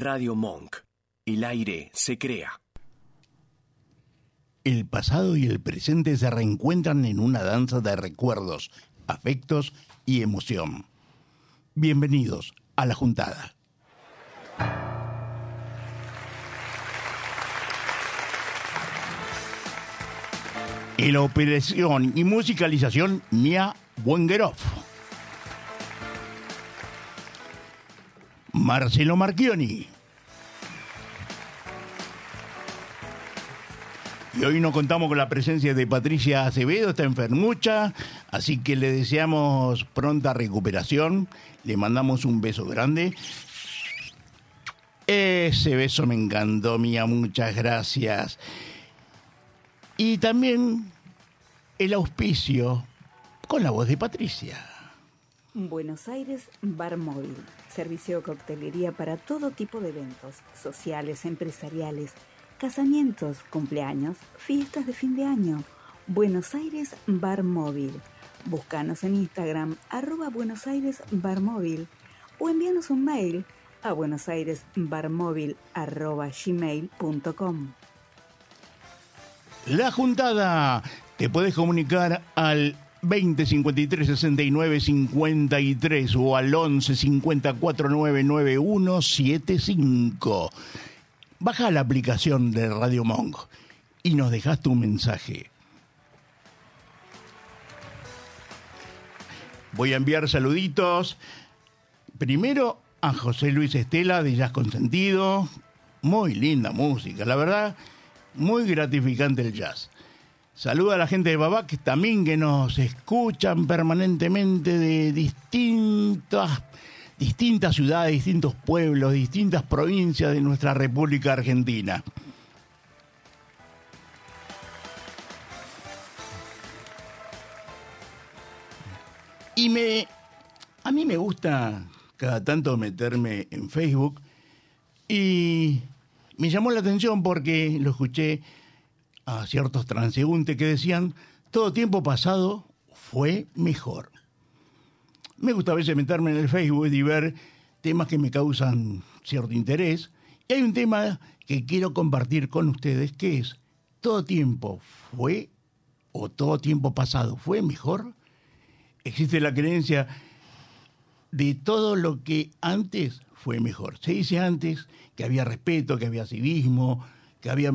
Radio Monk. El aire se crea. El pasado y el presente se reencuentran en una danza de recuerdos, afectos y emoción. Bienvenidos a la juntada. La operación y musicalización, Mia Wengeroff. Marcelo Marchioni. Y hoy no contamos con la presencia de Patricia Acevedo, está enfermucha, así que le deseamos pronta recuperación, le mandamos un beso grande. Ese beso me encantó, Mía, muchas gracias. Y también el auspicio con la voz de Patricia. Buenos Aires Bar Móvil, servicio de coctelería para todo tipo de eventos, sociales, empresariales, casamientos, cumpleaños, fiestas de fin de año. Buenos Aires Bar Móvil. Búscanos en Instagram, arroba Buenos Aires Bar Móvil, o envíanos un mail a buenosairesbarmóvil arroba gmail.com. La juntada. Te puedes comunicar al 20 53 69 53 o al 11 54 991 75. Baja la aplicación de Radio Monk y nos dejas tu mensaje. Voy a enviar saluditos. Primero a José Luis Estela de Jazz Consentido. Muy linda música, la verdad, muy gratificante el jazz. Saluda a la gente de Babac también que nos escuchan permanentemente de distintas, distintas ciudades, distintos pueblos, distintas provincias de nuestra República Argentina. Y me, a mí me gusta cada tanto meterme en Facebook y me llamó la atención porque lo escuché a ciertos transeúntes que decían, todo tiempo pasado fue mejor. Me gusta a veces meterme en el Facebook y ver temas que me causan cierto interés. Y hay un tema que quiero compartir con ustedes, que es, todo tiempo fue o todo tiempo pasado fue mejor. Existe la creencia de todo lo que antes fue mejor. Se dice antes que había respeto, que había civismo, que había,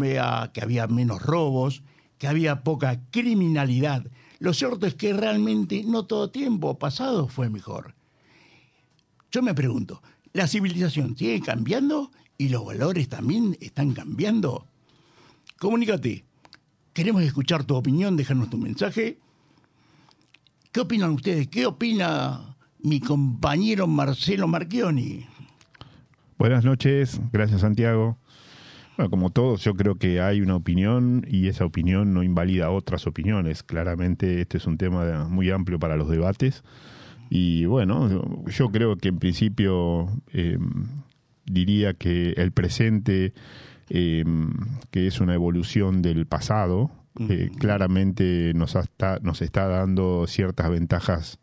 que había menos robos, que había poca criminalidad. Lo cierto es que realmente no todo tiempo pasado fue mejor. Yo me pregunto, ¿la civilización sigue cambiando y los valores también están cambiando? Comunícate. Queremos escuchar tu opinión, déjanos tu mensaje. ¿Qué opinan ustedes? ¿Qué opina mi compañero Marcelo Marchioni? Buenas noches, gracias Santiago. Bueno, como todos, yo creo que hay una opinión y esa opinión no invalida otras opiniones. Claramente este es un tema muy amplio para los debates. Y bueno, yo creo que en principio eh, diría que el presente, eh, que es una evolución del pasado, eh, claramente nos, está, nos está dando ciertas ventajas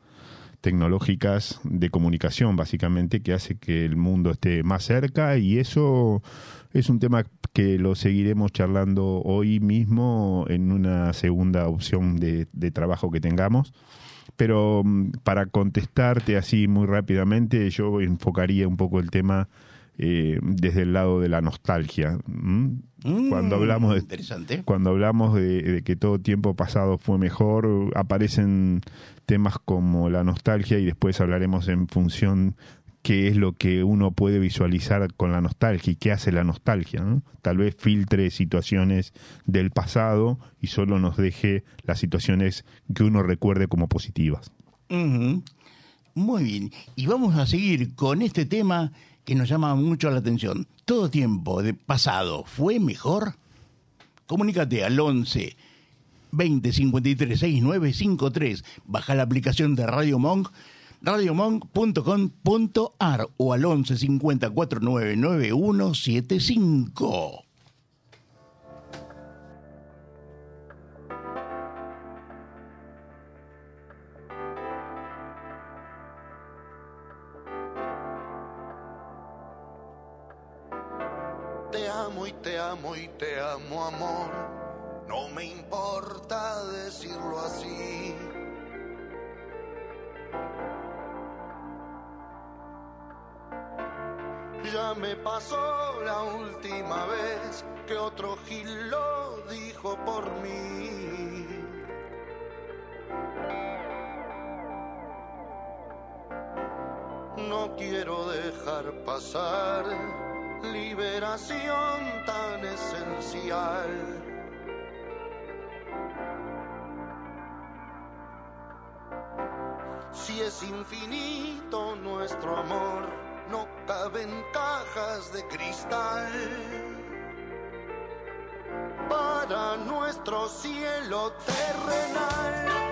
tecnológicas de comunicación, básicamente, que hace que el mundo esté más cerca y eso es un tema que lo seguiremos charlando hoy mismo en una segunda opción de, trabajo que tengamos. Pero mm, para contestarte así muy rápidamente, yo enfocaría un poco el tema eh, desde el lado de la nostalgia. cuando hablamos de, cuando hablamos de, que todo tiempo pasado fue mejor, aparecen temas como la nostalgia y después hablaremos en función qué es lo que uno puede visualizar con la nostalgia y qué hace la nostalgia. Tal vez filtre situaciones del pasado y solo nos deje las situaciones que uno recuerde como positivas. Muy bien, y vamos a seguir con este tema que nos llama mucho la atención. ¿Todo tiempo de pasado fue mejor? Comunícate al 11 20 53 69 53. Baja la aplicación de Radio Monk radiomonk.com.ar o al 11 50 4991 75. Te amo y te amo y te amo, amor. Ya me pasó la última vez que otro Gil lo dijo por mí. No quiero dejar pasar liberación tan esencial. Si es infinito nuestro amor, caben cajas de cristal. Para nuestro cielo terrenal.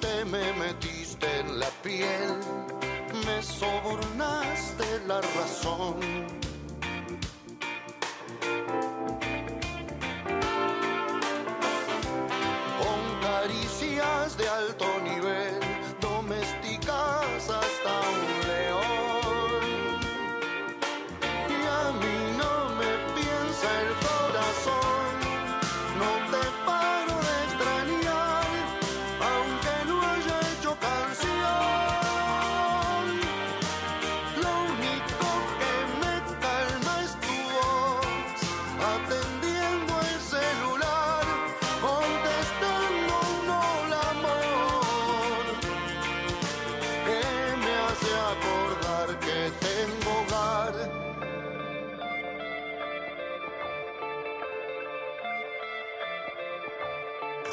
Te me metiste en la piel, me sobornaste la razón.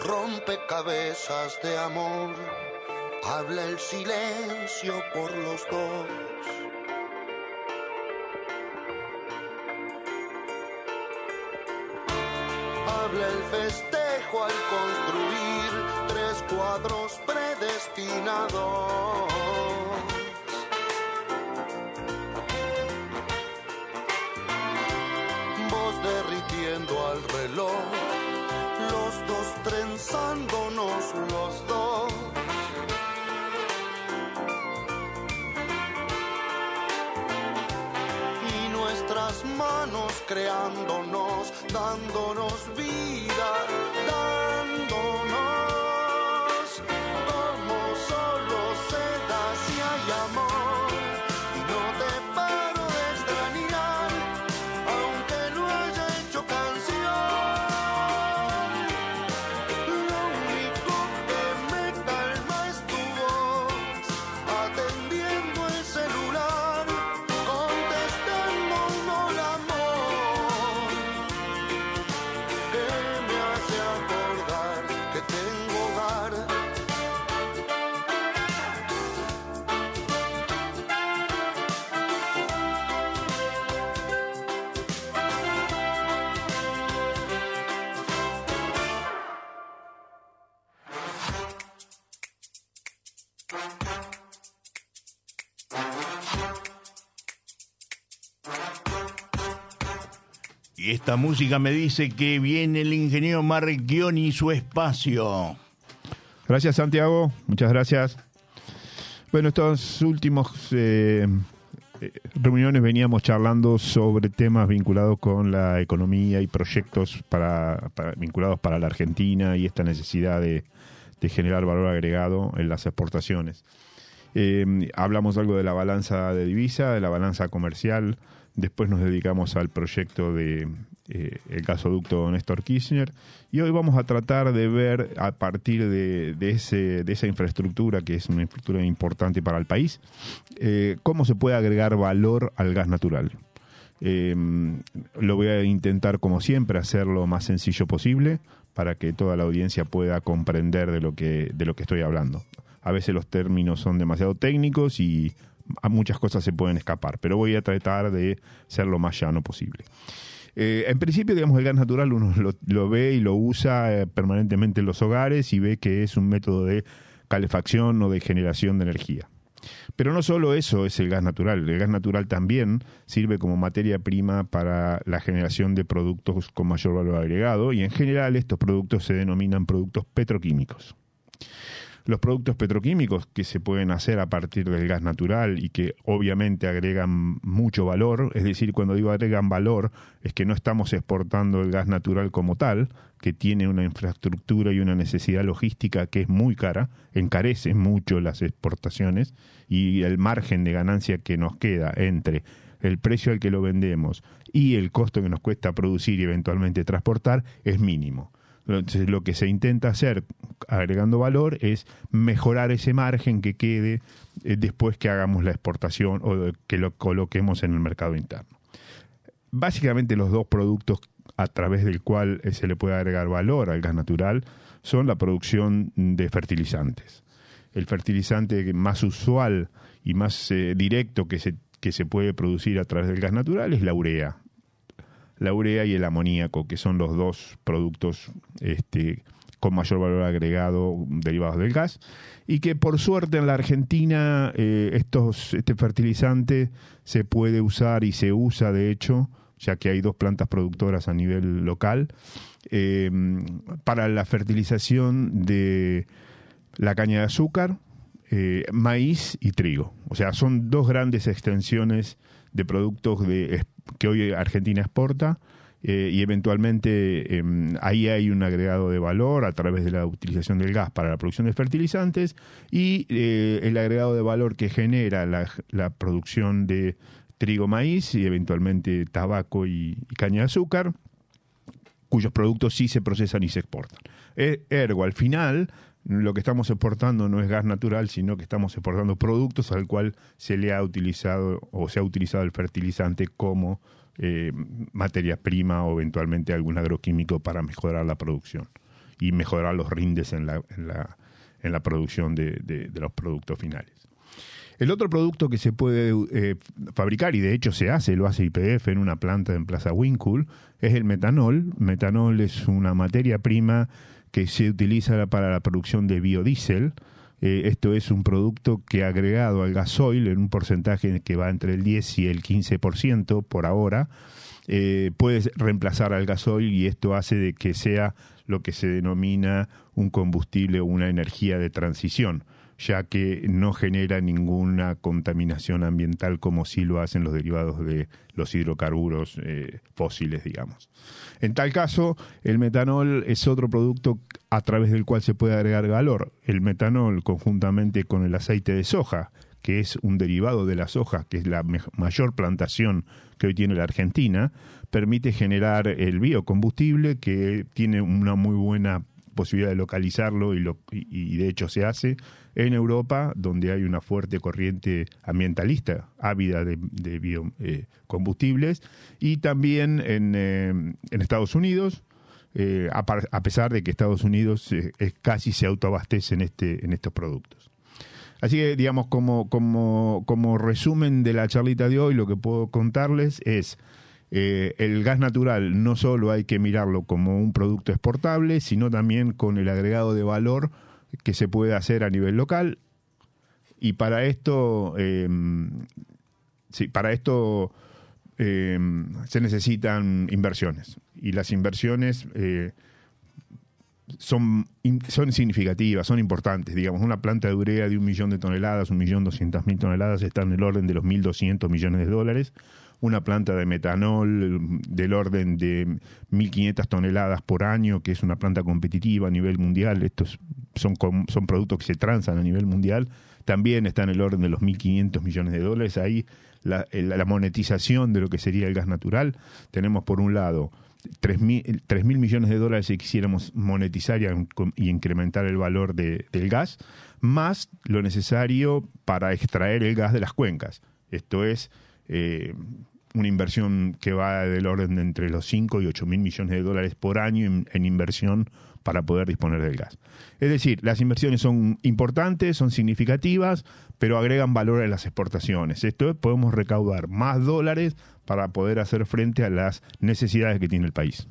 Rompecabezas de amor, habla el silencio por los dos. Creándonos, dándonos vida, Y esta música me dice que viene el ingeniero Marchioni y su espacio. Gracias, Santiago. Muchas gracias. Bueno, estos últimos eh, eh, reuniones veníamos charlando sobre temas vinculados con la economía y proyectos para, vinculados para la Argentina y esta necesidad de, de generar valor agregado en las exportaciones. Eh, hablamos algo de la balanza de divisa, de la balanza comercial. Después nos dedicamos al proyecto de eh, el gasoducto Néstor Kirchner. Y hoy vamos a tratar de ver a partir de, de ese, de esa infraestructura, que es una infraestructura importante para el país, eh, cómo se puede agregar valor al gas natural. Eh, lo voy a intentar, como siempre, hacer lo más sencillo posible para que toda la audiencia pueda comprender de lo que, de lo que estoy hablando. a veces los términos son demasiado técnicos y a muchas cosas se pueden escapar, pero voy a tratar de ser lo más llano posible. Eh, en principio, digamos, el gas natural uno lo, ve y lo usa eh, permanentemente en los hogares y ve que es un método de calefacción o de generación de energía. Pero no solo eso es el gas natural, el gas natural también sirve como materia prima para la generación de productos con mayor valor agregado y en general estos productos se denominan productos petroquímicos. Los productos petroquímicos que se pueden hacer a partir del gas natural y que obviamente agregan mucho valor, es decir, cuando digo agregan valor, es que no estamos exportando el gas natural como tal, que tiene una infraestructura y una necesidad logística que es muy cara, encarece mucho las exportaciones y el margen de ganancia que nos queda entre el precio al que lo vendemos y el costo que nos cuesta producir y eventualmente transportar es mínimo. Entonces, lo que se intenta hacer agregando valor es mejorar ese margen que quede eh, después que hagamos la exportación o que lo coloquemos en el mercado interno. Básicamente los dos productos a través del cual eh, se le puede agregar valor al gas natural son la producción de fertilizantes. El fertilizante más usual y más eh, directo que se, que se puede producir a través del gas natural es la urea la urea y el amoníaco, que son los dos productos este, con mayor valor agregado derivados del gas, y que por suerte en la Argentina eh, estos, este fertilizante se puede usar y se usa de hecho, ya que hay dos plantas productoras a nivel local, eh, para la fertilización de la caña de azúcar, eh, maíz y trigo. O sea, son dos grandes extensiones de productos de, que hoy Argentina exporta eh, y eventualmente em, ahí hay un agregado de valor a través de la utilización del gas para la producción de fertilizantes y eh, el agregado de valor que genera la, producción de trigo, maíz y eventualmente tabaco y, y caña de azúcar cuyos productos sí se procesan y se exportan. E, ergo, al final, lo que estamos exportando no es gas natural, sino que estamos exportando productos al cual se le ha utilizado o se ha utilizado el fertilizante como eh, materia prima o eventualmente algún agroquímico para mejorar la producción y mejorar los rindes en la, en la, en la producción de, de, los productos finales. El otro producto que se puede eh, fabricar, y de hecho se hace, lo hace IPF en una planta en Plaza Winkle, es el metanol. Metanol es una materia prima que se utiliza para la producción de biodiesel. Eh, esto es un producto que agregado al gasoil en un porcentaje que va entre el 10 y el 15% por ahora, eh, puede reemplazar al gasoil y esto hace de que sea lo que se denomina un combustible o una energía de transición ya que no genera ninguna contaminación ambiental como sí lo hacen los derivados de los hidrocarburos eh, fósiles, digamos. En tal caso, el metanol es otro producto a través del cual se puede agregar valor. El metanol conjuntamente con el aceite de soja, que es un derivado de la soja, que es la mayor plantación que hoy tiene la Argentina, permite generar el biocombustible que tiene una muy buena posibilidad de localizarlo y, lo, y, de hecho se hace en Europa, donde hay una fuerte corriente ambientalista ávida de, biocombustibles, eh, y también en, eh, en Estados Unidos, eh, a, pesar de que Estados Unidos casi se autoabastece en, este, en estos productos. Así que, digamos, como, como, como resumen de la charlita de hoy, lo que puedo contarles es eh, el gas natural no solo hay que mirarlo como un producto exportable, sino también con el agregado de valor que se puede hacer a nivel local. Y para esto, eh, sí, para esto eh, se necesitan inversiones. Y las inversiones eh, son, son significativas, son importantes. Digamos, una planta de urea de un millón de toneladas, un millón doscientas mil toneladas, está en el orden de los 1.200 millones de dólares una planta de metanol del orden de 1.500 toneladas por año, que es una planta competitiva a nivel mundial. Estos son, son productos que se transan a nivel mundial. También está en el orden de los 1.500 millones de dólares. Ahí la, monetización de lo que sería el gas natural. Tenemos por un lado 3.000 mil millones de dólares si quisiéramos monetizar y, y incrementar el valor de, del gas, más lo necesario para extraer el gas de las cuencas. Esto es eh, una inversión que va del orden de entre los 5 y 8 mil millones de dólares por año en, en, inversión para poder disponer del gas. Es decir, las inversiones son importantes, son significativas, pero agregan valor a las exportaciones. Esto es, podemos recaudar más dólares para poder hacer frente a las necesidades que tiene el país.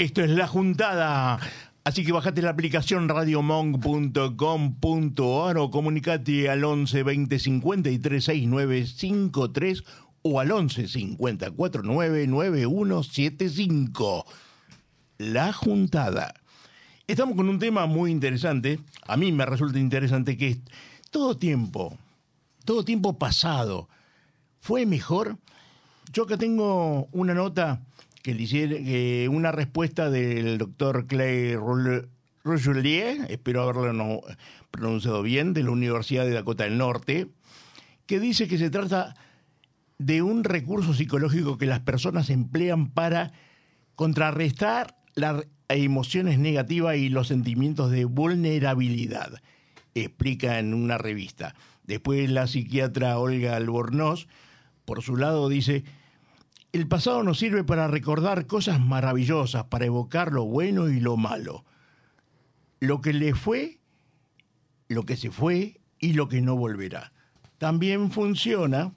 Esto es La Juntada. Así que bajate la aplicación radiomonk.com.ar o comunicate al 11 20 53 69 53 o al 11 50 49 9175. La Juntada. Estamos con un tema muy interesante, a mí me resulta interesante, que es todo tiempo, todo tiempo pasado, ¿fue mejor? Yo acá tengo una nota que le hicieron, una respuesta del doctor Clay Rochelier, espero haberlo pronunciado bien, de la Universidad de Dakota del Norte, que dice que se trata de un recurso psicológico que las personas emplean para contrarrestar las emociones negativas y los sentimientos de vulnerabilidad, explica en una revista. Después la psiquiatra Olga Albornoz, por su lado, dice, el pasado nos sirve para recordar cosas maravillosas, para evocar lo bueno y lo malo. Lo que le fue, lo que se fue y lo que no volverá. También funciona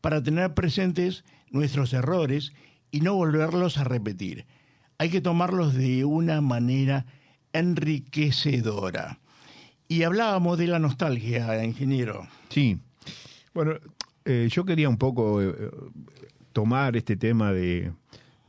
para tener presentes nuestros errores y no volverlos a repetir. Hay que tomarlos de una manera enriquecedora. Y hablábamos de la nostalgia, ingeniero. Sí. Bueno, eh, yo quería un poco eh, tomar este tema de,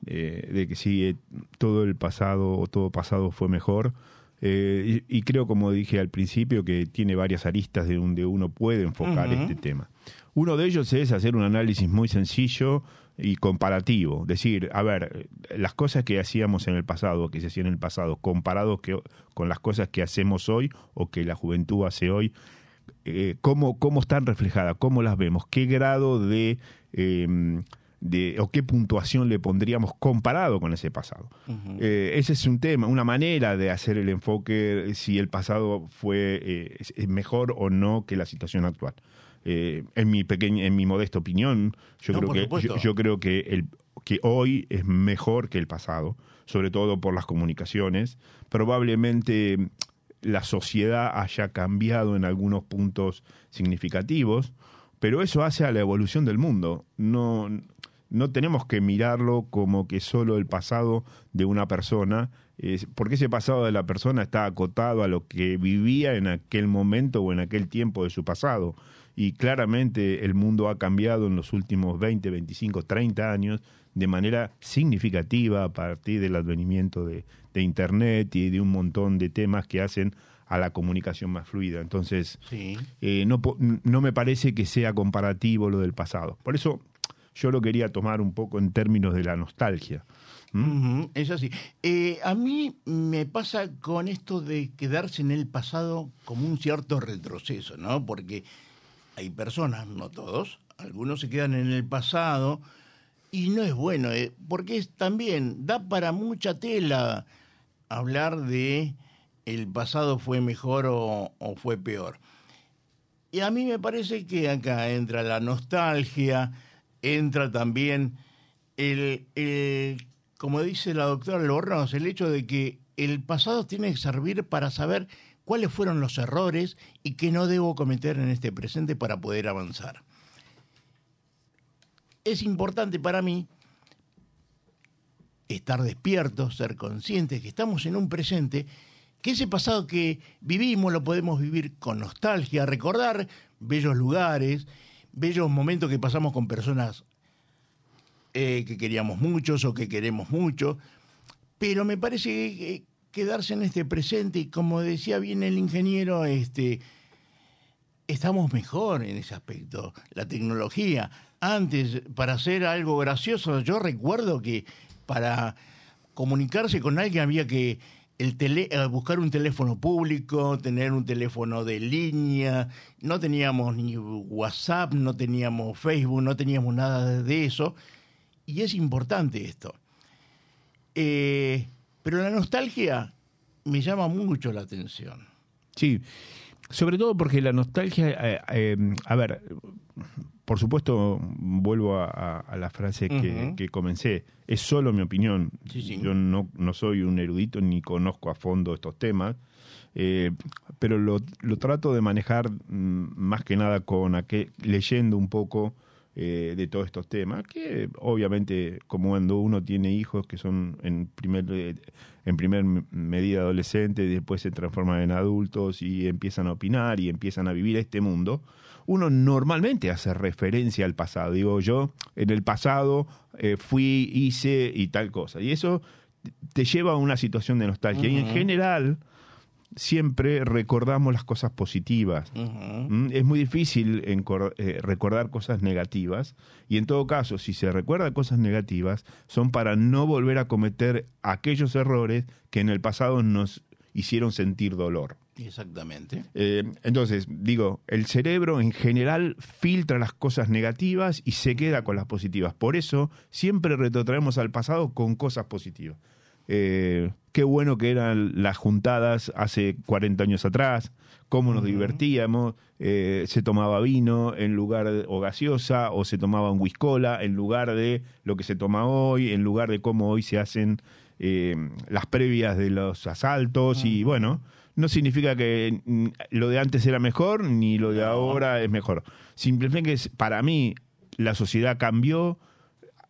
eh, de que si eh, todo el pasado o todo pasado fue mejor. eh, y, y creo, como dije al principio, que tiene varias aristas de donde uno puede enfocar este tema. Uno de ellos es hacer un análisis muy sencillo y comparativo. Decir, a ver, las cosas que hacíamos en el pasado, que se hacían en el pasado, comparados que, con las cosas que hacemos hoy o que la juventud hace hoy, eh, cómo, cómo están reflejadas, cómo las vemos, qué grado de, eh, de o qué puntuación le pondríamos comparado con ese pasado. Eh, ese es un tema, una manera de hacer el enfoque si el pasado fue eh, mejor o no que la situación actual. Eh, en mi pequeña, en mi modesta opinión, yo No, creo que yo creo que el que hoy es mejor que el pasado, sobre todo por las comunicaciones. Probablemente la sociedad haya cambiado en algunos puntos significativos, pero eso hace a la evolución del mundo. No, no tenemos que mirarlo como que solo el pasado de una persona, porque ese pasado de la persona está acotado a lo que vivía en aquel momento o en aquel tiempo de su pasado. Y claramente el mundo ha cambiado en los últimos 20, 25, 30 años de manera significativa a partir del advenimiento de, de Internet y de un montón de temas que hacen a la comunicación más fluida. Entonces, Sí. eh, no, no me parece que sea comparativo lo del pasado. Por eso yo lo quería tomar un poco en términos de la nostalgia. Ujú, es así. Eh, a mí me pasa con esto de quedarse en el pasado como un cierto retroceso, ¿no? Porque hay personas, no todos, algunos se quedan en el pasado y no es bueno, eh, porque también da para mucha tela hablar de el pasado fue mejor o, o fue peor. Y a mí me parece que acá entra la nostalgia, entra también el, el- como dice la doctora Albornoz, el hecho de que el pasado tiene que servir para saber cuáles fueron los errores y qué no debo cometer en este presente para poder avanzar. Es importante para mí estar despiertos, ser conscientes que estamos en un presente, que ese pasado que vivimos lo podemos vivir con nostalgia, recordar bellos lugares, bellos momentos que pasamos con personas eh, que queríamos muchos o que queremos mucho, pero me parece que quedarse en este presente y como decía bien el ingeniero, este, estamos mejor en ese aspecto. La tecnología, antes para hacer algo gracioso, yo recuerdo que para comunicarse con alguien había que el tele- eh, buscar un teléfono público, tener un teléfono de línea, no teníamos ni WhatsApp, no teníamos Facebook, no teníamos nada de eso, y es importante esto. Eh, pero la nostalgia me llama mucho la atención. Sí, sobre todo porque la nostalgia, eh, eh, a ver, por supuesto, vuelvo a, a- a la frase que, comencé, es solo mi opinión. Sí, sí. Yo no, no soy un erudito ni conozco a fondo estos temas, eh, pero lo, lo trato de manejar mm, más que nada con aquel, leyendo un poco eh, de todos estos temas, que obviamente como cuando uno tiene hijos que son en primer, eh, en primer medida adolescentes, después se transforman en adultos y empiezan a opinar y empiezan a vivir este mundo, uno normalmente hace referencia al pasado. Digo, yo en el pasado eh, fui, hice y tal cosa. Y eso te lleva a una situación de nostalgia. Y en general siempre recordamos las cosas positivas. Mm, Es muy difícil eh, recordar cosas negativas y en todo caso, si se recuerda cosas negativas, son para no volver a cometer aquellos errores que en el pasado nos hicieron sentir dolor. Exactamente. Eh, entonces, digo, el cerebro en general filtra las cosas negativas y se queda con las positivas. Por eso siempre retrotraemos al pasado con cosas positivas. Eh, qué bueno que eran las juntadas hace 40 años atrás, cómo nos divertíamos, eh, se tomaba vino en lugar de, o gaseosa, o se tomaba un whiskola en lugar de lo que se toma hoy, en lugar de cómo hoy se hacen eh, las previas de los asaltos, y bueno, no significa que mm, lo de antes era mejor ni lo de ahora es mejor. Simplemente es, para mí la sociedad cambió,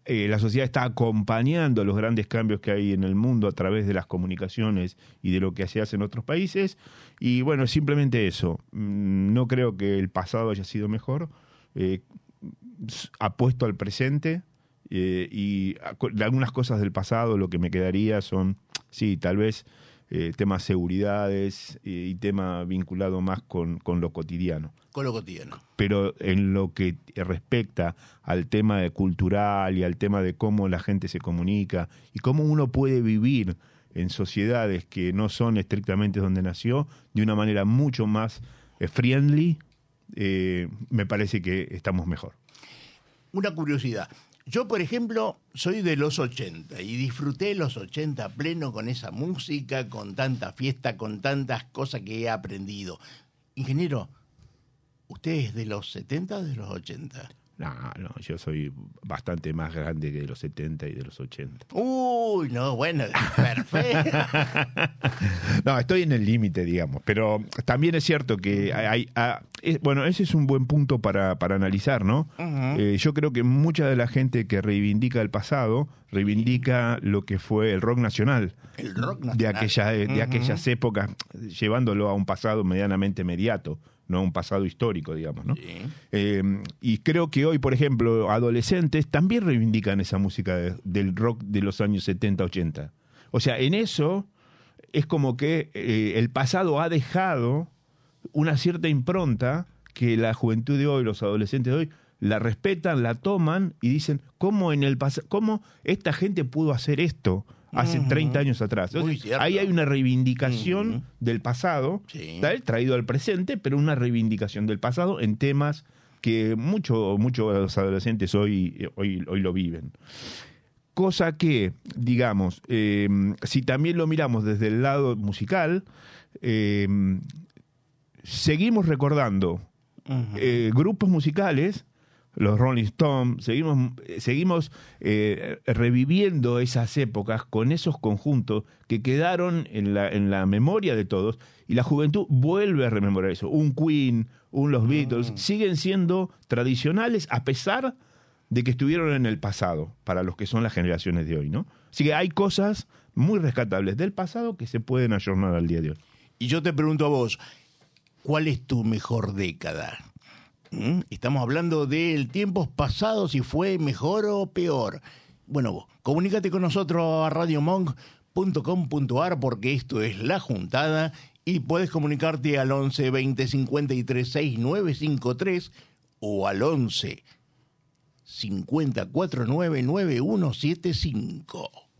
eh, la sociedad está acompañando los grandes cambios que hay en el mundo a través de las comunicaciones y de lo que se hace en otros países. Y bueno, simplemente eso. Mm, No creo que el pasado haya sido mejor. Eh, apuesto al presente eh, y algunas cosas del pasado lo que me quedaría son, sí, tal vez eh, temas seguridades eh, y tema vinculado más con, con lo cotidiano Con lo cotidiano. pero en lo que respecta al tema de cultural y al tema de cómo la gente se comunica y cómo uno puede vivir en sociedades que no son estrictamente donde nació de una manera mucho más eh, friendly, eh, me parece que estamos mejor. Una curiosidad. Yo, por ejemplo, soy de los 80 y disfruté los 80 a pleno con esa música, con tanta fiesta, con tantas cosas que he aprendido. Ingeniero, ¿usted es de los 70 o de los 80? No, no, yo soy bastante más grande que de los 70 y de los 80. Uy, no, bueno, perfecto. No, estoy en el límite, digamos, pero también es cierto que hay, hay- ah, es- bueno, ese es un buen punto para, para analizar, ¿no? Eh, yo creo que mucha de la gente que reivindica el pasado reivindica lo que fue el rock nacional El rock de, nacional. aquella, de aquellas épocas, llevándolo a un pasado medianamente inmediato, no un pasado histórico, digamos, ¿no? Sí. Eh, y creo que hoy, por ejemplo, adolescentes también reivindican esa música de- del rock de los años 70, 80. O sea, en eso es como que eh, el pasado ha dejado una cierta impronta que la juventud de hoy, los adolescentes de hoy, la respetan, la toman y dicen, ¿cómo en el cómo esta gente pudo hacer esto hace 30 años atrás? Entonces, ahí hay una reivindicación del pasado, Sí. tal, traído al presente, pero una reivindicación del pasado en temas que muchos muchos adolescentes hoy, hoy, hoy lo viven. Cosa que, digamos, eh, si también lo miramos desde el lado musical, eh, seguimos recordando eh, grupos musicales, los Rolling Stones, seguimos, seguimos eh, reviviendo esas épocas con esos conjuntos que quedaron en la, en la memoria de todos y la juventud vuelve a rememorar eso. Un Queen, un Los Beatles, siguen siendo tradicionales a pesar de que estuvieron en el pasado, para los que son las generaciones de hoy, ¿no? Así que hay cosas muy rescatables del pasado que se pueden ayornar al día de hoy. Y yo te pregunto a vos, ¿cuál es tu mejor década? ¿Mm? Estamos hablando del tiempos pasados, si fue mejor o peor. Bueno, comunícate con nosotros a radiomonk.com.ar porque esto es La Juntada y puedes comunicarte al 11 20 53 6953 o al 11 5049 9175.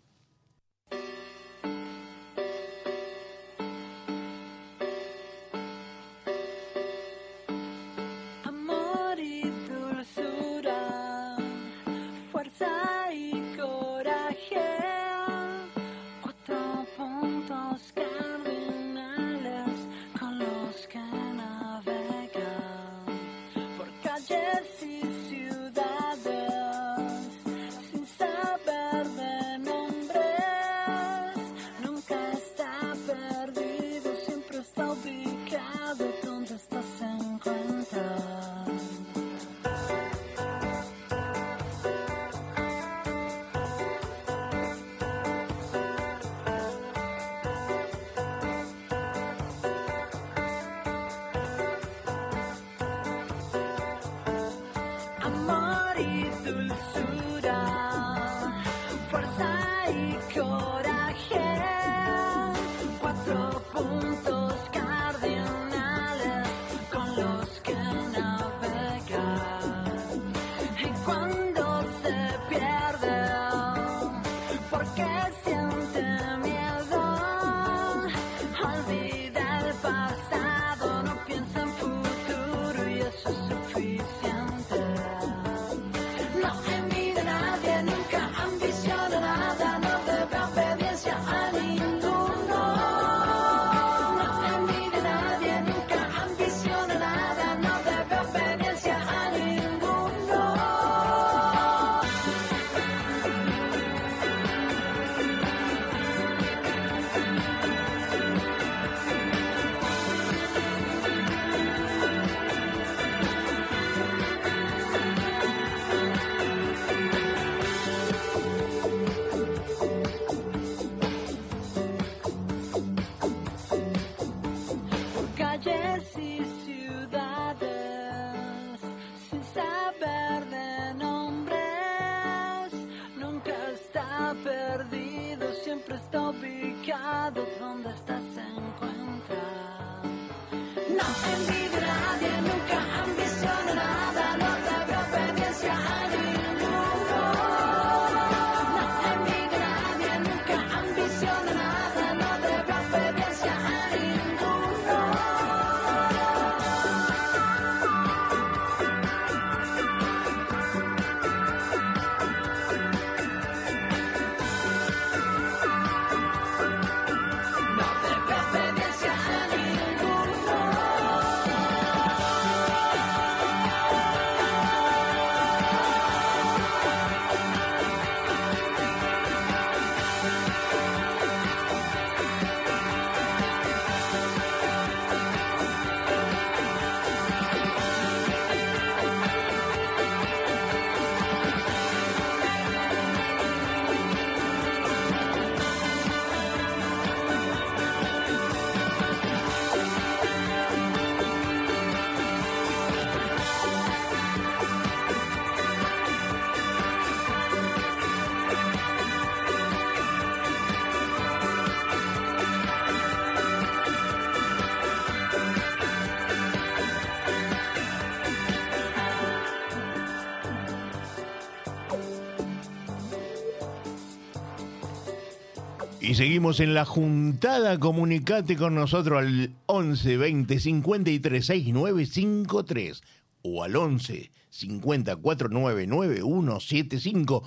Y seguimos en la juntada. Comunicate con nosotros al 11 20 53 69 53 o al 11 50 49 9175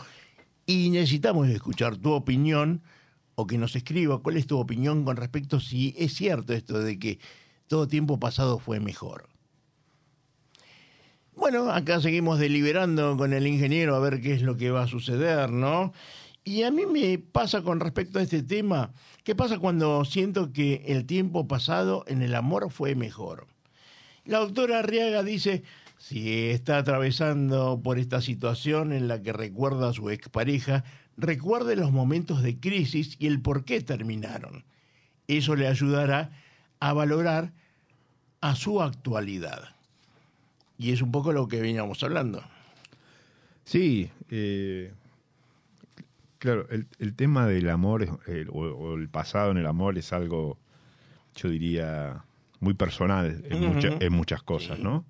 y necesitamos escuchar tu opinión o que nos escriba cuál es tu opinión con respecto si es cierto esto de que todo tiempo pasado fue mejor. Bueno, acá seguimos deliberando con el ingeniero a ver qué es lo que va a suceder, ¿no? Y a mí me pasa con respecto a este tema, ¿qué pasa cuando siento que el tiempo pasado en el amor fue mejor? La doctora Arriaga dice, si está atravesando por esta situación en la que recuerda a su expareja, recuerde los momentos de crisis y el por qué terminaron. Eso le ayudará a valorar a su actualidad. Y es un poco lo que veníamos hablando. Sí, eh, claro, el, el tema del amor el- o, o el pasado en el amor es algo, yo diría, muy personal en, mucha- Ujú. en muchas cosas, ¿no?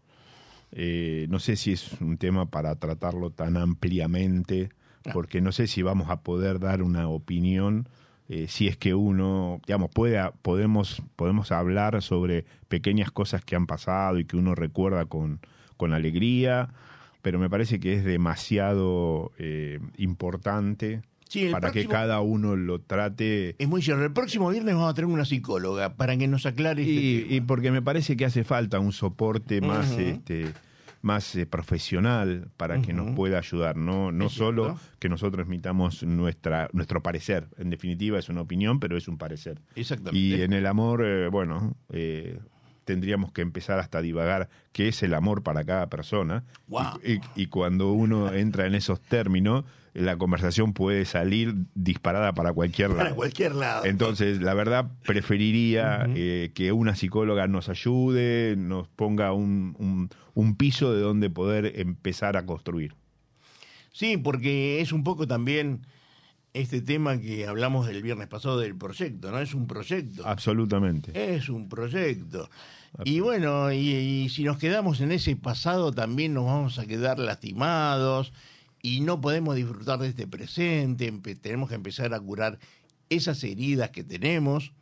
Eh, no sé si es un tema para tratarlo tan ampliamente, porque no sé si vamos a poder dar una opinión. eh, si es que uno, digamos, puede, podemos, podemos hablar sobre pequeñas cosas que han pasado y que uno recuerda con, con alegría, pero me parece que es demasiado eh, importante Sí, para que cada uno lo trate Es muy cierto. El próximo viernes vamos a tener una psicóloga para que nos aclare este y, tema. y porque me parece que hace falta un soporte más este más eh, profesional para que nos pueda ayudar no no solo cierto. que nosotros emitamos nuestra nuestro parecer en definitiva es una opinión pero es un parecer Exactamente. y en el amor eh, bueno eh, tendríamos que empezar hasta a divagar qué es el amor para cada persona y, y- y cuando uno entra en esos términos la conversación puede salir disparada para cualquier lado. Para cualquier lado. Entonces, la verdad, preferiría eh, que una psicóloga nos ayude, nos ponga un, un, piso de donde poder empezar a construir. Sí, porque es un poco también este tema que hablamos del viernes pasado del proyecto, ¿no? Es un proyecto. Absolutamente. Es un proyecto. Y bueno, y, y si nos quedamos en ese pasado también nos vamos a quedar lastimados y no podemos disfrutar de este presente, tenemos que empezar a curar esas heridas que tenemos.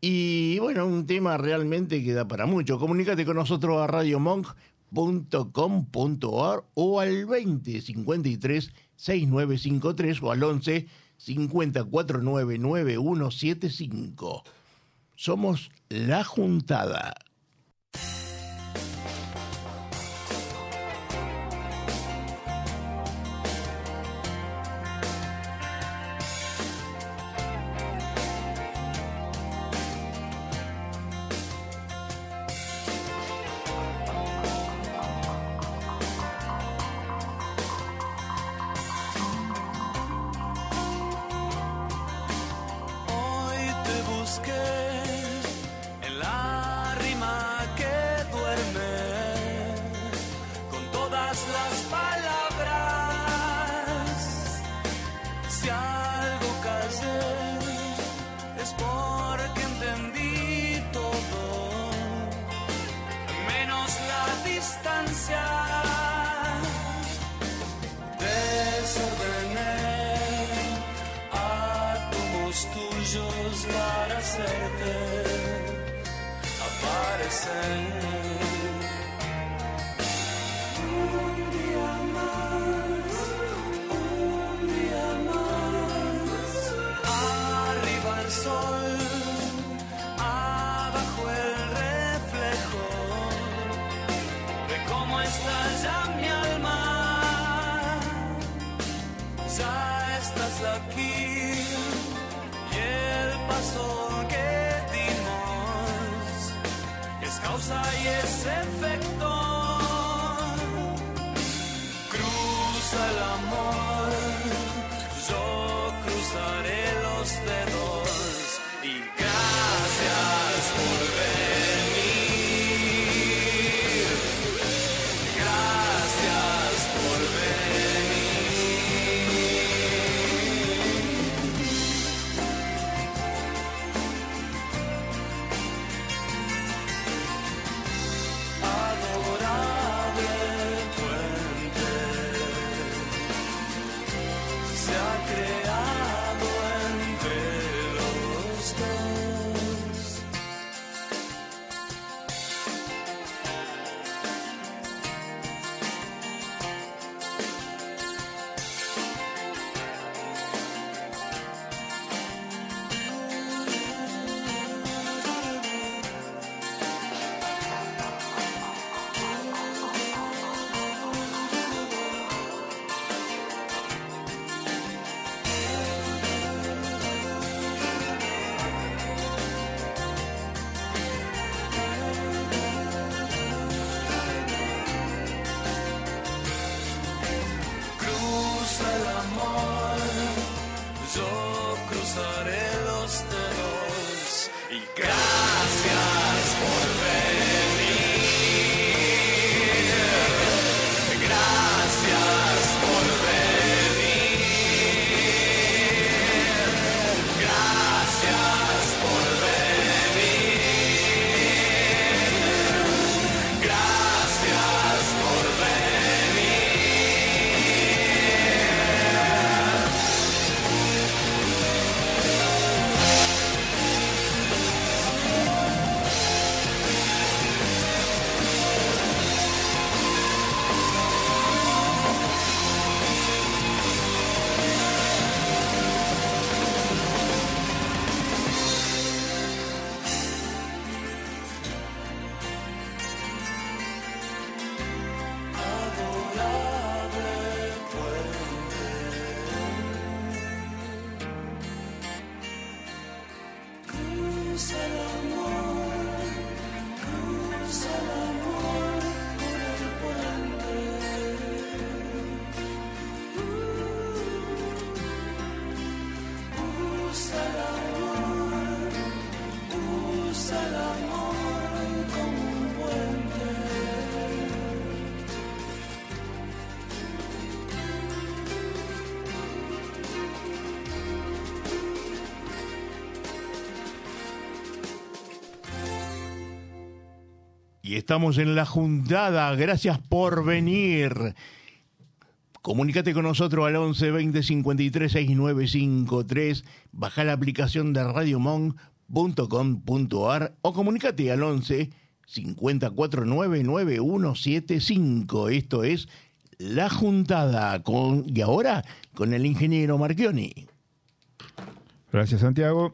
Y bueno, un tema realmente que da para mucho. Comunícate con nosotros a radiomonk.com.ar o al 20 53 6953 o al 11 50499175. Somos La Juntada. el amor. Estamos en la juntada. Gracias por venir. Comunícate con nosotros al 11 20 53 6953. Baja la aplicación de radiomonk.com.ar o comunícate al 11 549 9175. Esto es La Juntada. Con, y ahora con el ingeniero Marchioni. Gracias, Santiago.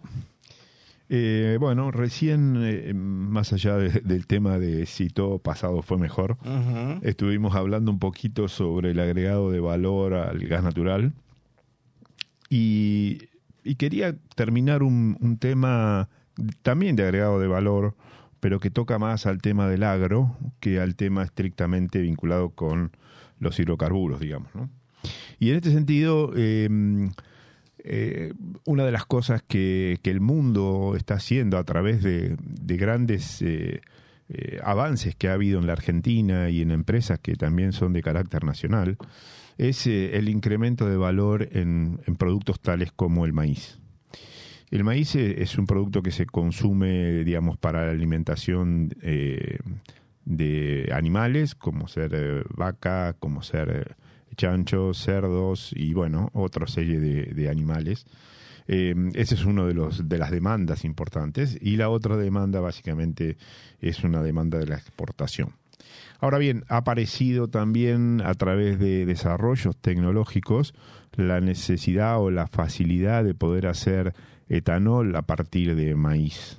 Eh, bueno, recién, eh, más allá de- del tema de si todo pasado fue mejor, estuvimos hablando un poquito sobre el agregado de valor al gas natural y, y quería terminar un, un tema también de agregado de valor, pero que toca más al tema del agro que al tema estrictamente vinculado con los hidrocarburos, digamos. ¿no? Y en este sentido, eh, eh, una de las cosas que, el mundo está haciendo a través de, de grandes eh, eh, avances que ha habido en la Argentina y en empresas que también son de carácter nacional es el incremento de valor en, en productos tales como el maíz. El maíz es un producto que se consume, digamos, para la alimentación de animales, como ser vaca, como ser chanchos, cerdos y, bueno, otra serie de, animales. Eh, ese es uno de los de las demandas importantes y la otra demanda básicamente es una demanda de la exportación. Ahora bien, ha aparecido también a través de desarrollos tecnológicos la necesidad o la facilidad de poder hacer etanol a partir de maíz.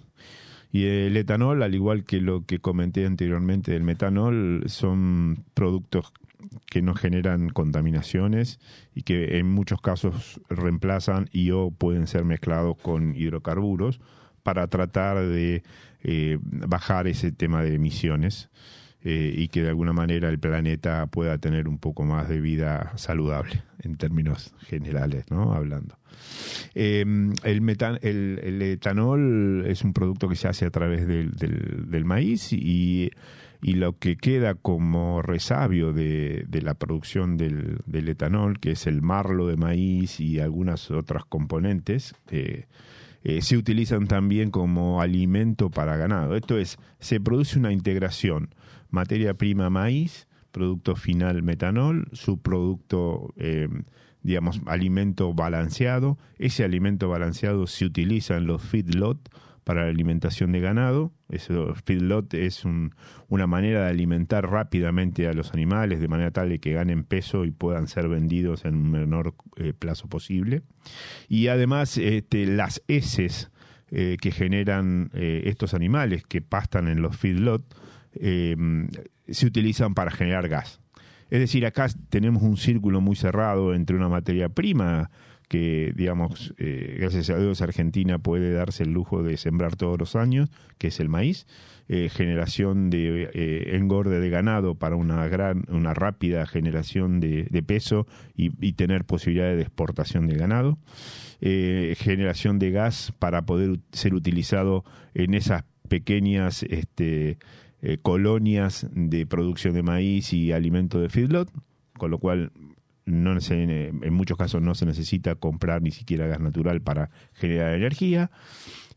Y el etanol, al igual que lo que comenté anteriormente del metanol, son productos que no generan contaminaciones y que en muchos casos reemplazan y o pueden ser mezclados con hidrocarburos para tratar de eh, bajar ese tema de emisiones eh, y que de alguna manera el planeta pueda tener un poco más de vida saludable en términos generales, ¿no? Hablando. Eh, el, metan- el, etanol es un producto que se hace a través del- del maíz y, y lo que queda como resabio de, de la producción del, del etanol, que es el marlo de maíz y algunas otras componentes, eh, eh, se utilizan también como alimento para ganado. Esto es, se produce una integración, materia prima maíz, producto final metanol, subproducto, eh, digamos, alimento balanceado. Ese alimento balanceado se utiliza en los feedlot para la alimentación de ganado. Eso, feedlot es un- una manera de alimentar rápidamente a los animales de manera tal de que ganen peso y puedan ser vendidos en un menor eh, plazo posible. Y además este, las heces eh, que generan eh, estos animales que pastan en los feedlot eh, se utilizan para generar gas. Es decir, acá tenemos un círculo muy cerrado entre una materia prima que, digamos, eh, gracias a Dios Argentina puede darse el lujo de sembrar todos los años, que es el maíz, eh, generación de eh, engorde de ganado para una gran, una rápida generación de, de peso y, tener posibilidades de exportación del ganado, generación de gas para poder ser utilizado en esas pequeñas este, colonias de producción de maíz y alimento de feedlot, con lo cual no se- en muchos casos no se necesita comprar ni siquiera gas natural para generar energía.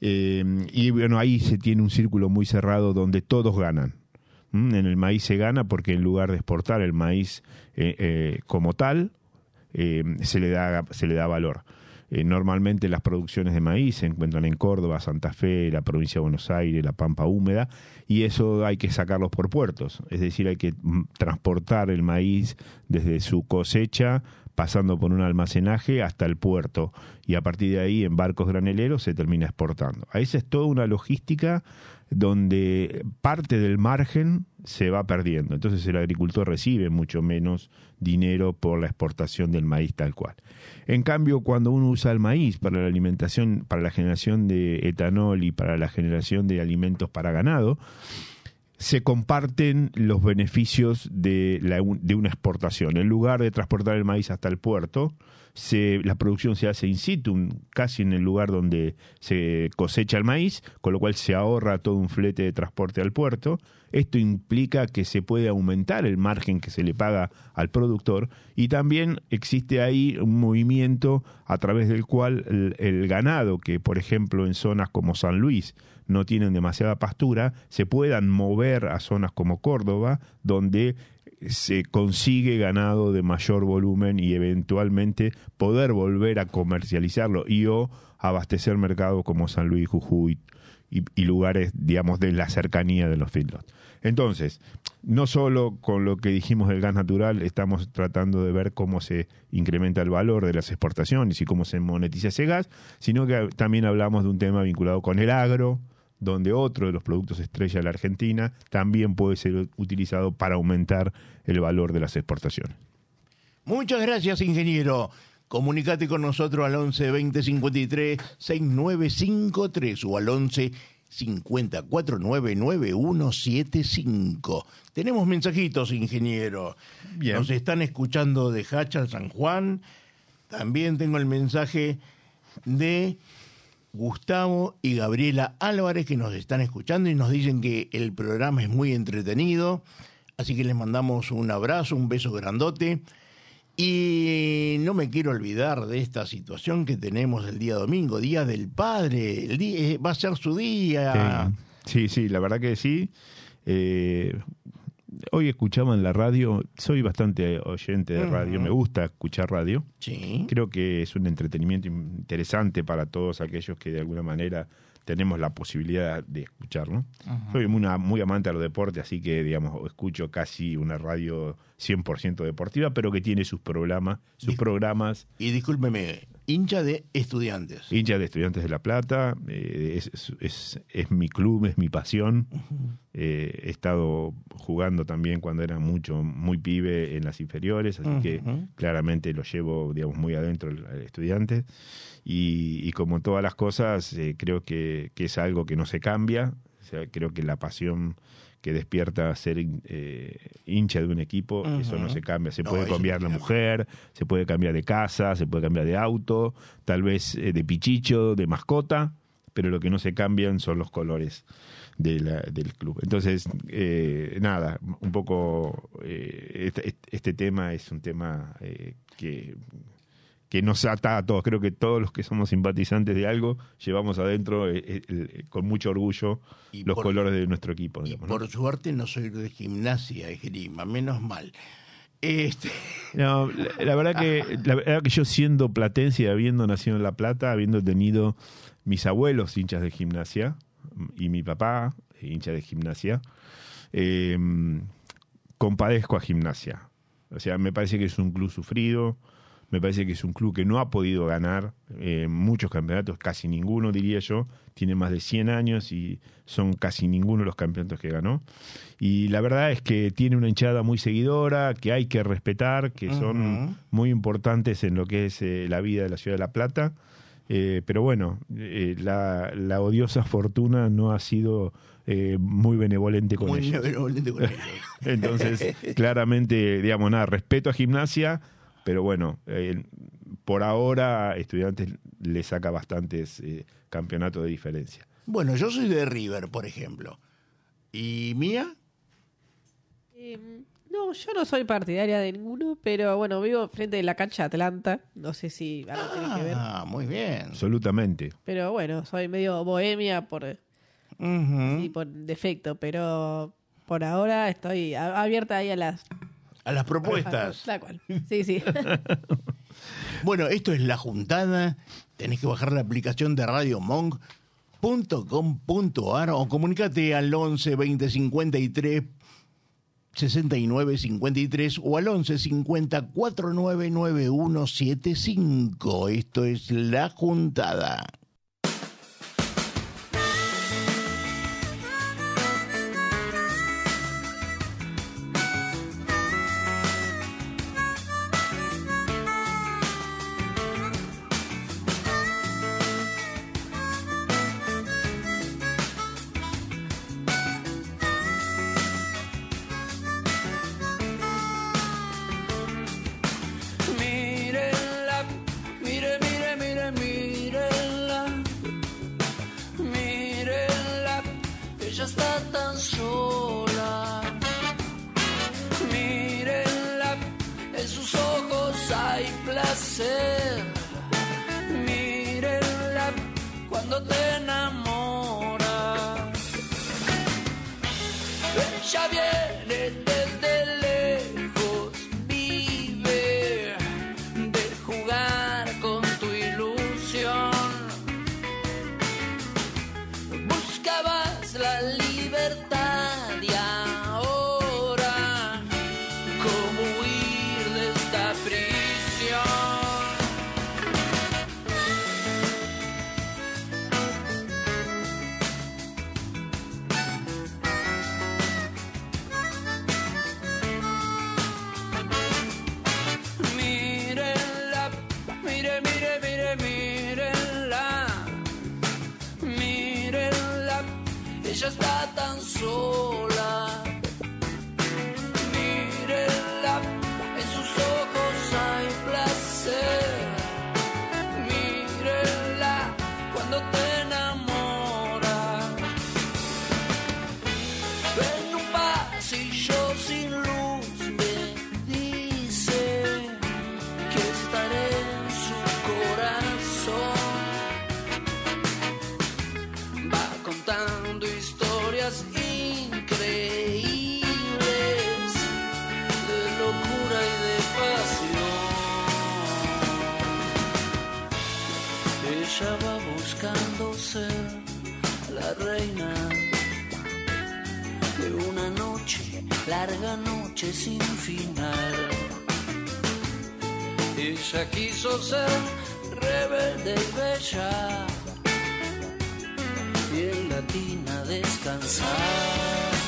Eh, y bueno, ahí se tiene un círculo muy cerrado donde todos ganan. ¿Mm? En el maíz se gana porque en lugar de exportar el maíz eh, eh, como tal, se, le da, se le da valor. Eh, normalmente las producciones de maíz se encuentran en Córdoba, Santa Fe, la provincia de Buenos Aires, la Pampa Húmeda, y eso hay que sacarlos por puertos. Es decir, hay que mm, transportar el maíz desde su cosecha, pasando por un almacenaje hasta el puerto, y a partir de ahí en barcos graneleros se termina exportando. A esa es toda una logística donde parte del margen se va perdiendo. Entonces el agricultor recibe mucho menos dinero por la exportación del maíz tal cual. En cambio, cuando uno usa el maíz para la alimentación, para la generación de etanol y para la generación de alimentos para ganado, se comparten los beneficios de, la, de una exportación. En lugar de transportar el maíz hasta el puerto, se, la producción se hace in situ, casi en el lugar donde se cosecha el maíz, con lo cual se ahorra todo un flete de transporte al puerto. Esto implica que se puede aumentar el margen que se le paga al productor y también existe ahí un movimiento a través del cual el, el ganado que, por ejemplo, en zonas como San Luis no tienen demasiada pastura, se puedan mover a zonas como Córdoba, donde se consigue ganado de mayor volumen y eventualmente poder volver a comercializarlo y o abastecer mercados como San Luis, Jujuy y, lugares, digamos, de la cercanía de los feedlots. Entonces, no solo con lo que dijimos del gas natural, estamos tratando de ver cómo se incrementa el valor de las exportaciones y cómo se monetiza ese gas, sino que también hablamos de un tema vinculado con el agro, donde otro de los productos estrella de la Argentina también puede ser utilizado para aumentar el valor de las exportaciones. Muchas gracias, ingeniero. Comunicate con nosotros al 11 20 53 6953 o al 11 50 49 9175. Tenemos mensajitos, ingeniero. Bien. Nos están escuchando de Hacha, San Juan. También tengo el mensaje de Gustavo y Gabriela Álvarez que nos están escuchando y nos dicen que el programa es muy entretenido. Así que les mandamos un abrazo, un beso grandote. Y no me quiero olvidar de esta situación que tenemos el día domingo, Día del Padre. El día, eh, va a ser su día. Sí, sí, la verdad que sí. Eh, hoy escuchaba en la radio, soy bastante oyente de radio, me gusta escuchar radio. Sí. Creo que es un entretenimiento interesante para todos aquellos que de alguna manera tenemos la posibilidad de escucharlo. Soy muy, una- muy amante a los deportes, así que, digamos, escucho casi una radio 100% deportiva, pero que tiene sus programas, sus Dis- programas Y discúlpeme, hincha de estudiantes. hincha de Estudiantes de La Plata, eh, es, es- es- es mi club, es mi pasión. Eh, he estado jugando también cuando era mucho, muy pibe en las inferiores, así que claramente lo llevo, digamos, muy adentro el, el estudiante. Y, y como todas las cosas, eh, creo que, que es algo que no se cambia. O sea, creo que la pasión que despierta ser eh, hincha de un equipo, eso no se cambia. Se No, puede cambiar la mujer, se puede cambiar de casa, se puede cambiar de auto, tal vez eh, de pichicho, de mascota, pero lo que no se cambian son los colores de la- del club. Entonces, eh, nada, un poco eh, este, este tema es un tema eh, que que nos ata a todos. Creo que todos los que somos simpatizantes de algo llevamos adentro eh, eh, el- con mucho orgullo Y los por- colores de nuestro equipo. Y digamos, ¿no? por suerte no soy de gimnasia, esgrima, menos mal. Este, No, la, la verdad que la verdad que yo siendo platense y habiendo nacido en La Plata, habiendo tenido mis abuelos hinchas de gimnasia y mi papá hincha de gimnasia, eh, compadezco a gimnasia. O sea, me parece que es un club sufrido, me parece que es un club que no ha podido ganar eh, muchos campeonatos, casi ninguno diría yo, tiene más de 100 años y son casi ninguno los campeonatos que ganó. Y la verdad es que tiene una hinchada muy seguidora, que hay que respetar, que son muy importantes en lo que es eh, la vida de la ciudad de La Plata. Eh, pero bueno, eh, la, la odiosa fortuna no ha sido eh, muy benevolente con muy ellos. benevolente con ellos. Entonces, claramente, digamos, nada, respeto a gimnasia, pero bueno, eh, por ahora Estudiantes le saca bastantes eh, campeonatos de diferencia. Bueno, yo soy de River, por ejemplo. ¿Y Mía? Eh, no, yo no soy partidaria de ninguno, pero bueno, vivo frente de la cancha de Atlanta. No sé si algo tiene que ver. Ah, muy bien. Absolutamente. Pero bueno, soy medio bohemia por, sí, por defecto, pero por ahora estoy abierta ahí a las A las propuestas. Tal cual. Sí, sí. Bueno, esto es La Juntada. Tenés que bajar la aplicación de radiomonk.com.ar o comunicate al 11 20 53 69 53 o al 11 50 49 91 75. Esto es La Juntada. Ella está tan reina de una noche, larga noche sin final. Ella quiso ser rebelde y bella y en latina descansar.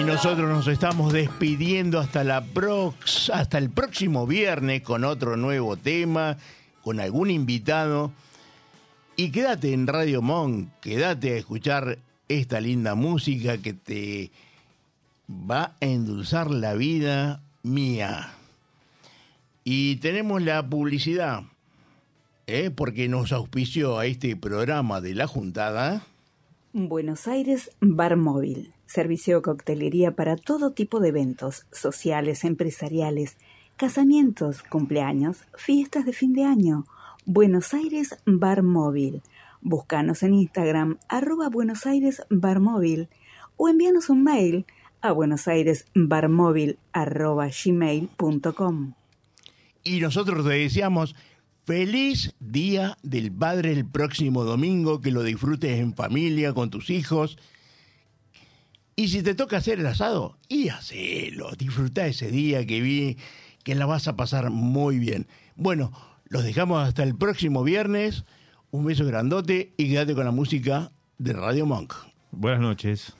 Y nosotros nos estamos despidiendo hasta, la prox hasta el próximo viernes con otro nuevo tema, con algún invitado. Y quédate en Radio Monk, quédate a escuchar esta linda música que te va a endulzar la vida mía. Y tenemos la publicidad, ¿eh? porque nos auspició a este programa de la juntada. Buenos Aires Bar Móvil. Servicio de coctelería para todo tipo de eventos, sociales, empresariales, casamientos, cumpleaños, fiestas de fin de año. Buenos Aires Bar Móvil. Búscanos en Instagram, arroba Buenos Aires Bar Móvil, o envíanos un mail a buenosairesbarmóvil arroba gmail.com. Y nosotros te deseamos feliz Día del Padre el próximo domingo, que lo disfrutes en familia, con tus hijos. Y si te toca hacer el asado, y hacelo, disfruta ese día que vi, que la vas a pasar muy bien. Bueno, los dejamos hasta el próximo viernes. Un beso grandote y quédate con la música de Radio Monk. Buenas noches.